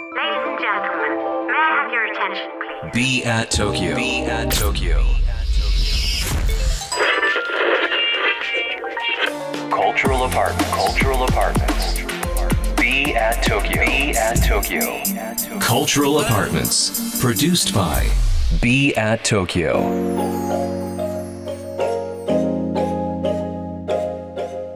Ladies and gentlemen, may I have your attention, please? Be at Tokyo. Be at Tokyo. Cultural apartment. Cultural apartments. Be at Tokyo. Be at Tokyo. Cultural apartments. Produced by Be at Tokyo.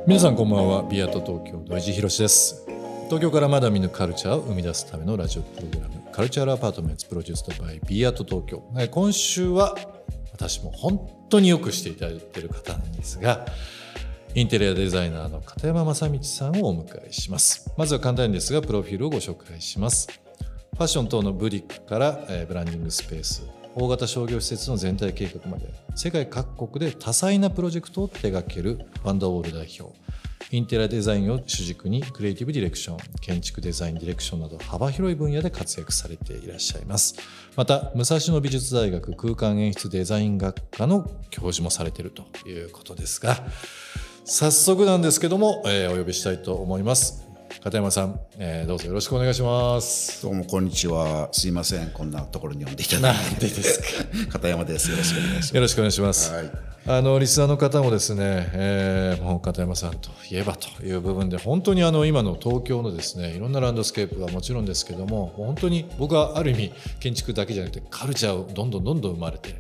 皆さんこんばんはビアート東京土井地博です 東京からまだ見ぬカルチャーを生み出すためのラジオプログラムカルチャーアパートメントプロデュースドバイビーアート東京。今週は私も本当によくしていただいている方なんですがインテリアデザイナーの片山正道さんをお迎えします。まずは簡単ですがプロフィールをご紹介します。ファッション等のブリックから、ブランディングスペース大型商業施設の全体計画まで世界各国で多彩なプロジェクトを手掛けるワンダーウォール代表。インテリアデザインを主軸にクリエイティブディレクション建築デザインディレクションなど幅広い分野で活躍されていらっしゃいます。また武蔵野美術大学空間演出デザイン学科の教授もされているということですが早速なんですけども、えーお呼びしたいと思います。片山さん、えーどうぞよろしくお願いしますどうもこんにちは。すいません。こんなところに呼んでいただいて。ですか。片山です。よろしくお願いします。よろしくお願いします。はいあのリスナーの方もですね、えーもう片山さんといえばという部分で本当にあの今の東京のですねいろんなランドスケープはもちろんですけども本当に僕はある意味建築だけじゃなくてカルチャーをどんどんどんどん生まれて、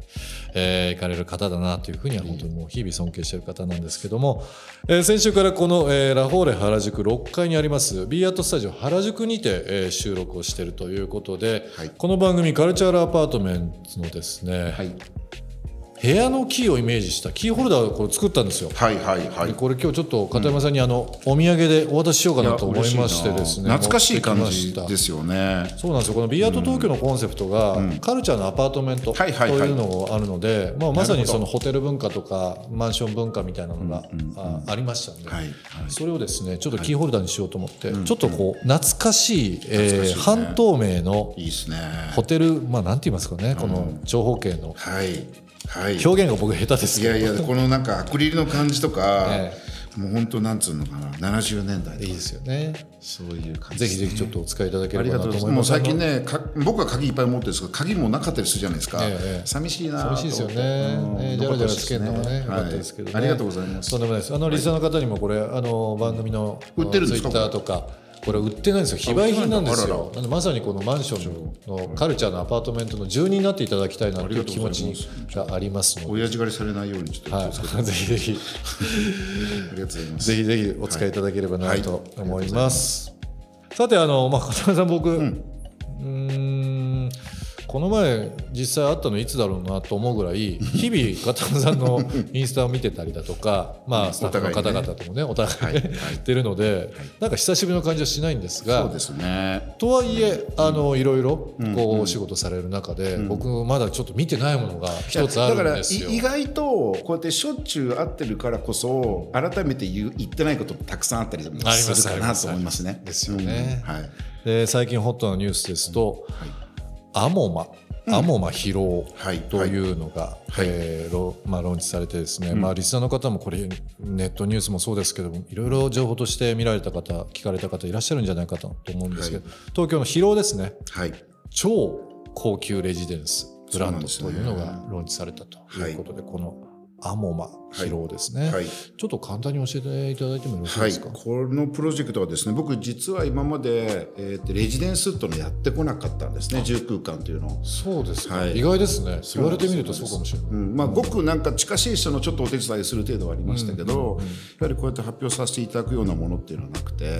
えー行かれる方だなというふうには本当にもう日々尊敬している方なんですけども、えー先週からこの、えーラフォーレ原宿6階にあります BE AT STUDIO 原宿にて、えー収録をしているということで、はいこの番組カルチャーアパートメントのですね、はい。部屋のキーをイメージしたキーホルダーをこれ作ったんですよ。はいはいはい。でこれ今日ちょっと片山さんにあの、お土産でお渡ししようかなと思いましてですね。懐かしい感じですよね。そうなんですよ。この BE AT TOKYO のコンセプトが、カルチャーのアパートメントとはいうのがあるので、まあ、まさにそのホテル文化とかマンション文化みたいなのが、あありましたんで、はいはい。それをですねちょっとキーホルダーにしようと思って、ちょっとこう懐かしい、えー半透明のいいですね。ホテルまあなんて言いますかね、この長方形のはいはい。表現が僕下手ですいやいやこのなんかアクリルの感じとか、えもう本当なんつうのかな70年代いいですよね。そういう感じぜひぜひちょっとお使いいただければ。なと思います。もう最近ね、か僕は鍵いっぱい持ってるんですけど、鍵もなかったりするじゃないですか。ええ寂しいなと寂しい。ですよね。じゃらじゃらつけるのがね、よかったはいですけどね。ありがとうございますとん。でもないです。あのリスナーの方にもこれあの番組の売ってるんですかツイッターとか。これ売ってないんですよ。非売品なんですよ。なんでまさにこのマンションのカルチャーのアパートメントの住人になっていただきたいなという気持ちがありますので、親父狩りされないようにちょっと気はい、ぜひぜひありがとうございます。ぜひぜひお使いいただければなはいと思います。さてあのまあ片山さん僕、うーんこの前実際会ったのいつだろうなと思うぐらい 日々片山さんのインスタを見てたりだとか、まあスタッフの方々ともねお互いね言ってるのでなんか久しぶりの感じはしないんですがそうですね。とはいえあのいろいろこうお仕事される中で僕まだちょっと見てないものが一つあるんですよ。だからい意外とこうやってしょっちゅう会ってるからこそ改めて言ってないことたくさんあったりすするかなと思いますね。ですよね。うん。はい。で最近ホットなニュースですと、アモマ、アモマ疲労はい。というのが、えーロまあ、ローンチされてですね、まあ、リスナーの方もこれネットニュースもそうですけどもいろいろ情報として見られた方聞かれた方いらっしゃるんじゃないかと思うんですけど、東京の疲労ですね。はい。超高級レジデンスブランドというのがローンチされたということで、このアモマ疲労ですね、はい。ちょっと簡単に教えていただいてもよろしいはい、ですか、このプロジェクトはですね僕実は今まで、えーとレジデンスっていうのをやってこなかったんですね住空間というのを。そうですか、はい。意外ですね。言われてみるとそうかもしれない。うん。まあ、ごくなんか近しい人のちょっとお手伝いする程度はありましたけど、やはりこうやって発表させていただくようなものっていうのはなくて、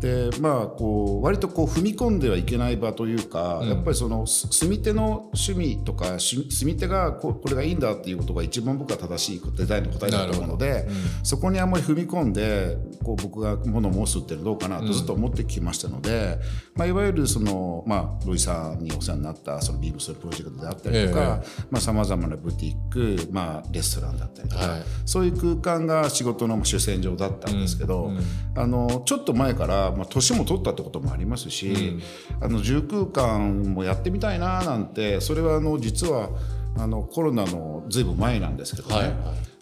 でまあこう割とこう踏み込んではいけない場というか、やっぱりそのす住み手の趣味とかし住み手がこうこれがいいんだっていうことが一番僕は正しいデザインの答えだと思うので、そこにあんまり踏み込んでこう僕が物申すっていうのはどうかなとずっと思ってきましたので、まあ、いわゆるその、まあ、ロイさんにお世話になったそのビームスのプロジェクトであったりとかさまざ、まなブティック、まあ、レストランだったりとか、はい。そういう空間が仕事の主戦場だったんですけど、あのちょっと前から、まあ、年も取ったってこともありますし、あの住空間もやってみたいななんてそれはあの実はあのコロナのずいぶん前なんですけどね、はいはい。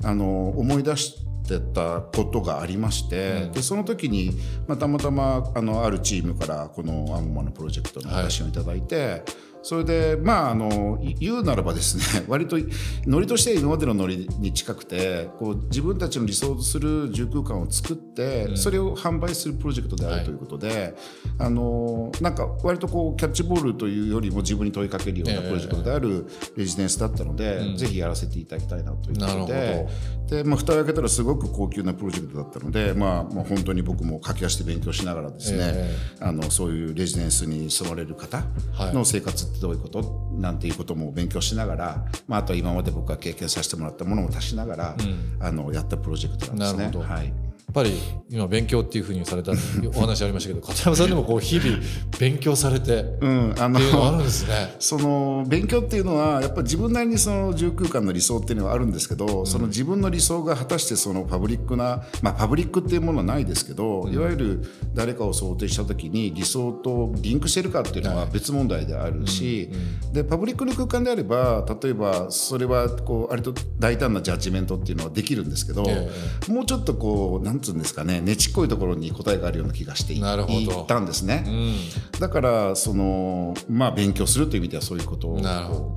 あの思い出しってたことがありまして、うん、でその時に、まあ、たまたまあのあるチームからこのアンモマのプロジェクトの話をいただいて、はいそれでまああの言うならばですね 割とノリとして今までのノリに近くてこう自分たちの理想とする住空間を作って、うん、それを販売するプロジェクトであるということで、はい、あのなんか割とこうキャッチボールというよりも自分に問いかけるようなプロジェクトであるレジデンスだったので、えー、ぜひやらせていただきたいなということで。で、まあ、蓋を開けたらすごく高級なプロジェクトだったので、まあ、まあ本当に僕も駆け足で勉強しながらですね、えー、あのそういうレジデンスに住まれる方の生活ってどういうこと、なんていうことも勉強しながら、まあ、あとは今まで僕が経験させてもらったものも足しながら、うん、あのやったプロジェクトなんですね。はい。っぱり今勉強っていうふうにされたお話ありましたけど片山さんでもこう日々勉強されてうんあのあるんですね。その勉強っていうのはやっぱり自分なりにその住空間の理想っていうのはあるんですけど、うん、その自分の理想が果たしてそのパブリックなまあパブリックっていうものはないですけど、うん、いわゆる誰かを想定した時に理想とリンクしてるかっていうのは別問題であるし、はい、でパブリックの空間であれば例えばそれはこう割と大胆なジャッジメントっていうのはできるんですけど、えー、もうちょっとこうなんつうんですかねねちっこいところに答えがあるような気がしていったんですね、うん、だからそのまあ勉強するという意味ではそういうことを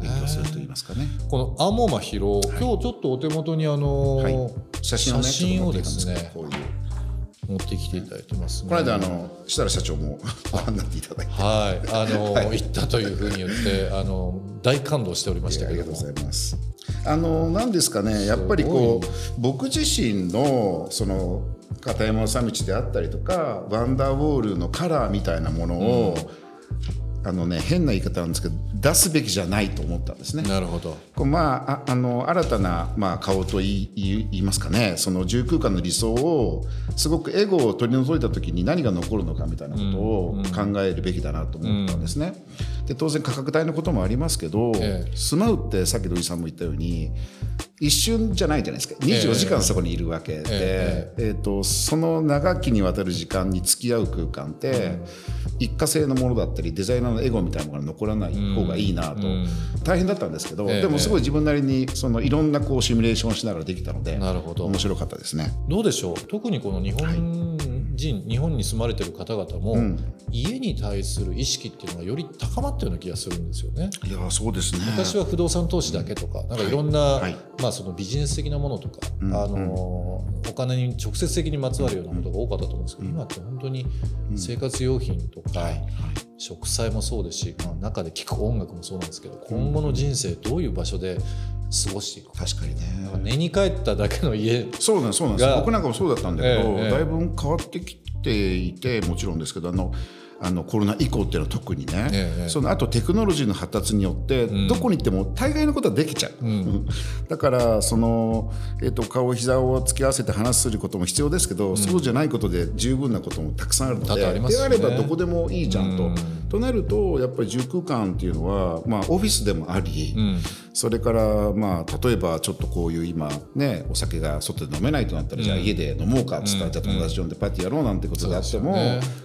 勉強すると言いますかね。このアモマヒロ、今日ちょっとお手元にあの、はい、写真を,、ね、写真をですね。こういう持ってきていただいてます、ね、この間あの設楽社長もご覧になっていただいて。はい。あの、はい、行ったというふうに言ってあの大感動しておりましたけどありがとうございます。あの何ですかねやっぱりこう僕自身のその片山治道であったりとかワンダーウォールのカラーみたいなものを、うん、あのね変な言い方なんですけど出すべきじゃないと思ったんですね。なるほど。こうまあああの新たなまあ顔と言い言いますかね、その住空間の理想をすごくエゴを取り除いた時に何が残るのかみたいなことを考えるべきだなと思ったんですね。で当然価格帯のこともありますけど、ええ、住まうってさっき土井さんも言ったように一瞬じゃないじゃないですか。24時間そこにいるわけで、ええ。ーとその長きにわたる時間に付き合う空間って、一過性のものだったりデザイナーのエゴみたいなものが残らない方がいいなと、大変だったんですけど、でもすごい自分なりにそのいろんなこうシミュレーションしながらできたのでなるほど。面白かったですね。どうでしょう？特にこの日本、はい人日本に住まれてる方々も、うん、家に対する意識っていうのがより高まったような気がするんですよね。いやそうですね。昔は不動産投資だけとかなんかいろんな、はい、まあ、そのビジネス的なものとか、うん、あのお金に直接的にまつわるようなことが多かったと思うんですけど、今って本当に生活用品とか、植栽もそうですし、まあ、中で聴く音楽もそうなんですけど今後の人生どういう場所で過ごしていく。確かにね。寝に帰っただけの家そうなんそうなんです。僕なんかもそうだったんだけど、ええ、だいぶ変わってきていてもちろんですけどあのあのコロナ以降っていうのは特にね、ええ、そのあとテクノロジーの発達によって、どこに行っても大概のことはできちゃう、うん、だからその、えーと、顔膝を突き合わせて話することも必要ですけど、うん、そうじゃないことで十分なこともたくさんあるので、あね、であればどこでもいいじゃんと。うん、となるとやっぱり住空間っていうのは、まあ、オフィスでもあり、それから、まあ、例えばちょっとこういう今ねお酒が外で飲めないとなったら、じゃあ家で飲もうかっつったら、じゃあ友達呼んでパーティーやろうなんてことであっても、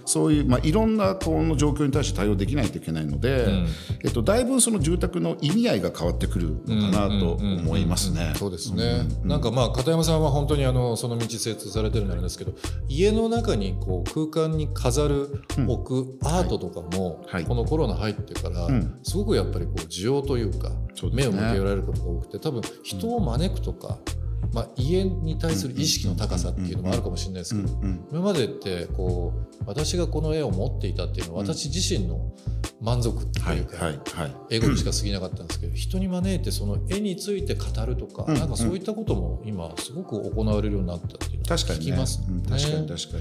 そういう、まあ、いろんなこの状況に対して対応できないといけないので、うん、えっと、だいぶその住宅の意味合いが変わってくるのかなと思いますね。そうですね、なんかまあ片山さんは本当にあのその道精通されてるんですけど家の中にこう空間に飾る、置くアートとかも、はい、このコロナ入ってから、すごくやっぱりこう需要というか、目を向けられることが多くて多分人を招くとか、まあ、家に対する意識の高さっていうのもあるかもしれないですけど今までってこう私がこの絵を持っていたっていうのは私自身の満足っていうかエゴにしか過ぎなかったんですけど人に招いてその絵について語るとかなんかそういったことも今すごく行われるようになったっていうのを聞きますね。確かに確か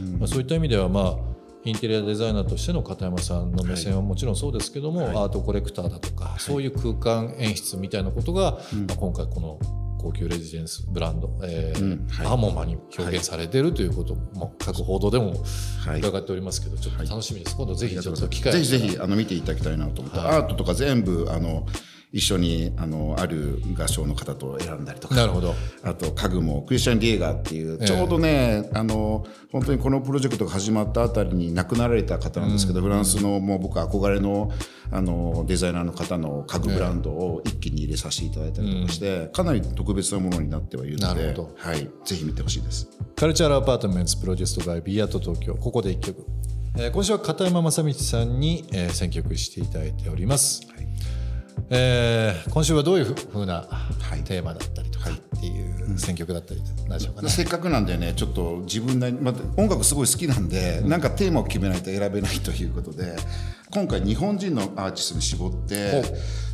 にまあ、そういった意味ではまあインテリアデザイナーとしての片山さんの目線はもちろんそうですけども、はい、アートコレクターだとか、はい、そういう空間演出みたいなことが、うん、まあ、今回この高級レジデンスブランド、えーうんはい、アモマに表現されているということも、各報道でも伺っておりますけど、ちょっと楽しみです、今度ぜひちょっと機会ぜひぜひあの見ていただきたいなと思って、アートとか全部あの一緒にあのある画商の方と選んだりとか。なるほど。あと家具もクリスチャン・リエガーっていうちょうどね、あの本当にこのプロジェクトが始まったあたりに亡くなられた方なんですけど、フランスのもう僕憧れのあのデザイナーの方の家具ブランドを一気に入れさせていただいたりとかして、かなり特別なものになってはいるのではい、ぜひ見てほしいです。カルチャーアパートメントプロデュースドバイビーアート東京ここで一曲、えー今週は片山正道さんに、えー選曲していただいております、えー今週はどういうふうなテーマだったりとかっていう選曲だったりなんでしょうかね、せっかくなんでねちょっと自分なりに、まあ、音楽すごい好きなんで、なんかテーマを決めないと選べないということで今回日本人のアーティストに絞って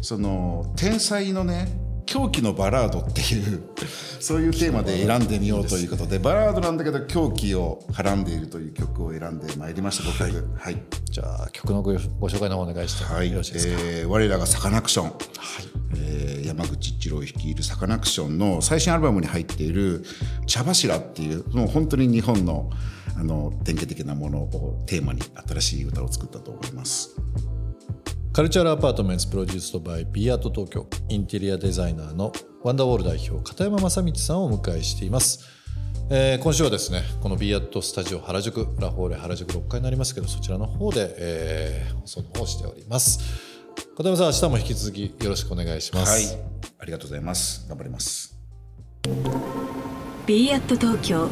その天才のね狂気のバラードっていう そういうテーマで選んでみようということでバラードなんだけど狂気をはらんでいるという曲を選んでまいりました僕はい、じゃあ曲のごご紹介の方お願いしてはい。よろしいですか、えー我らがサカナクション、えー山口一郎率いるサカナクションの最新アルバムに入っている「茶柱」っていうもう本当に日本のあの典型的なものをテーマに新しい歌を作ったと思います。 Culture Apartment produced by b at 東京インテリアデザイナーのワンダーウォール代表片山正道さんをお迎えしています、えー今週はですねこの b at スタジオ原宿ラフォーレ原宿6階になりますけどそちらの方で、えー放送の方をしております。片山さん明日も引き続きよろしくお願いします、はい、ありがとうございます。頑張ります。b アット東京。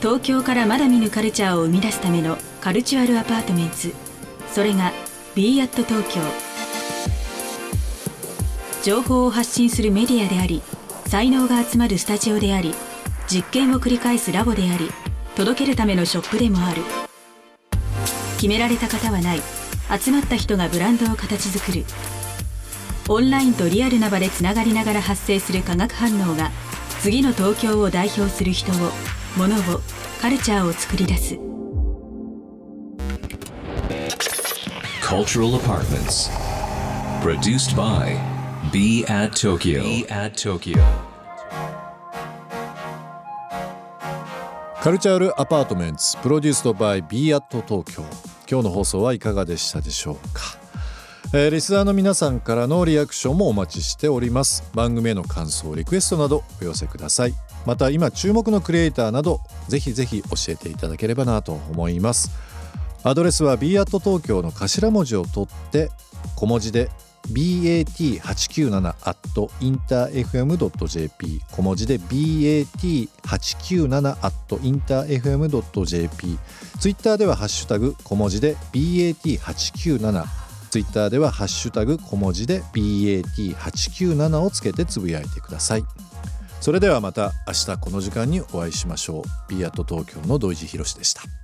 東京からまだ見ぬカルチャーを生み出すための Cultural Apartments。それが b アット東京。情報を発信するメディアであり才能が集まるスタジオであり実験を繰り返すラボであり届けるためのショップでもある。決められた型はない。集まった人がブランドを形作る。オンラインとリアルな場でつながりながら発生する化学反応が次の東京を代表する人を物をカルチャーを作り出す。Cultural Apartments. Produced by Be at Tokyo. Be at Tokyo. カルチャールアパートメントプロデュースドバイ b アット東京今日の放送はいかがでしたでしょうか、えーリスナーの皆さんからのリアクションもお待ちしております番組への感想リクエストなどお寄せくださいまた今注目のクリエイターなどぜひぜひ教えていただければなと思いますアドレスは b アット東京の頭文字を取って小文字で bat897-interfm.jp 小文字で bat897-interfm.jp ツイッターではハッシュタグ小文字で bat897 ツイッターではハッシュタグ小文字で bat897 をつけてつぶやいてください。それではまた明日この時間にお会いしましょう。b アット東京の土井地博でした。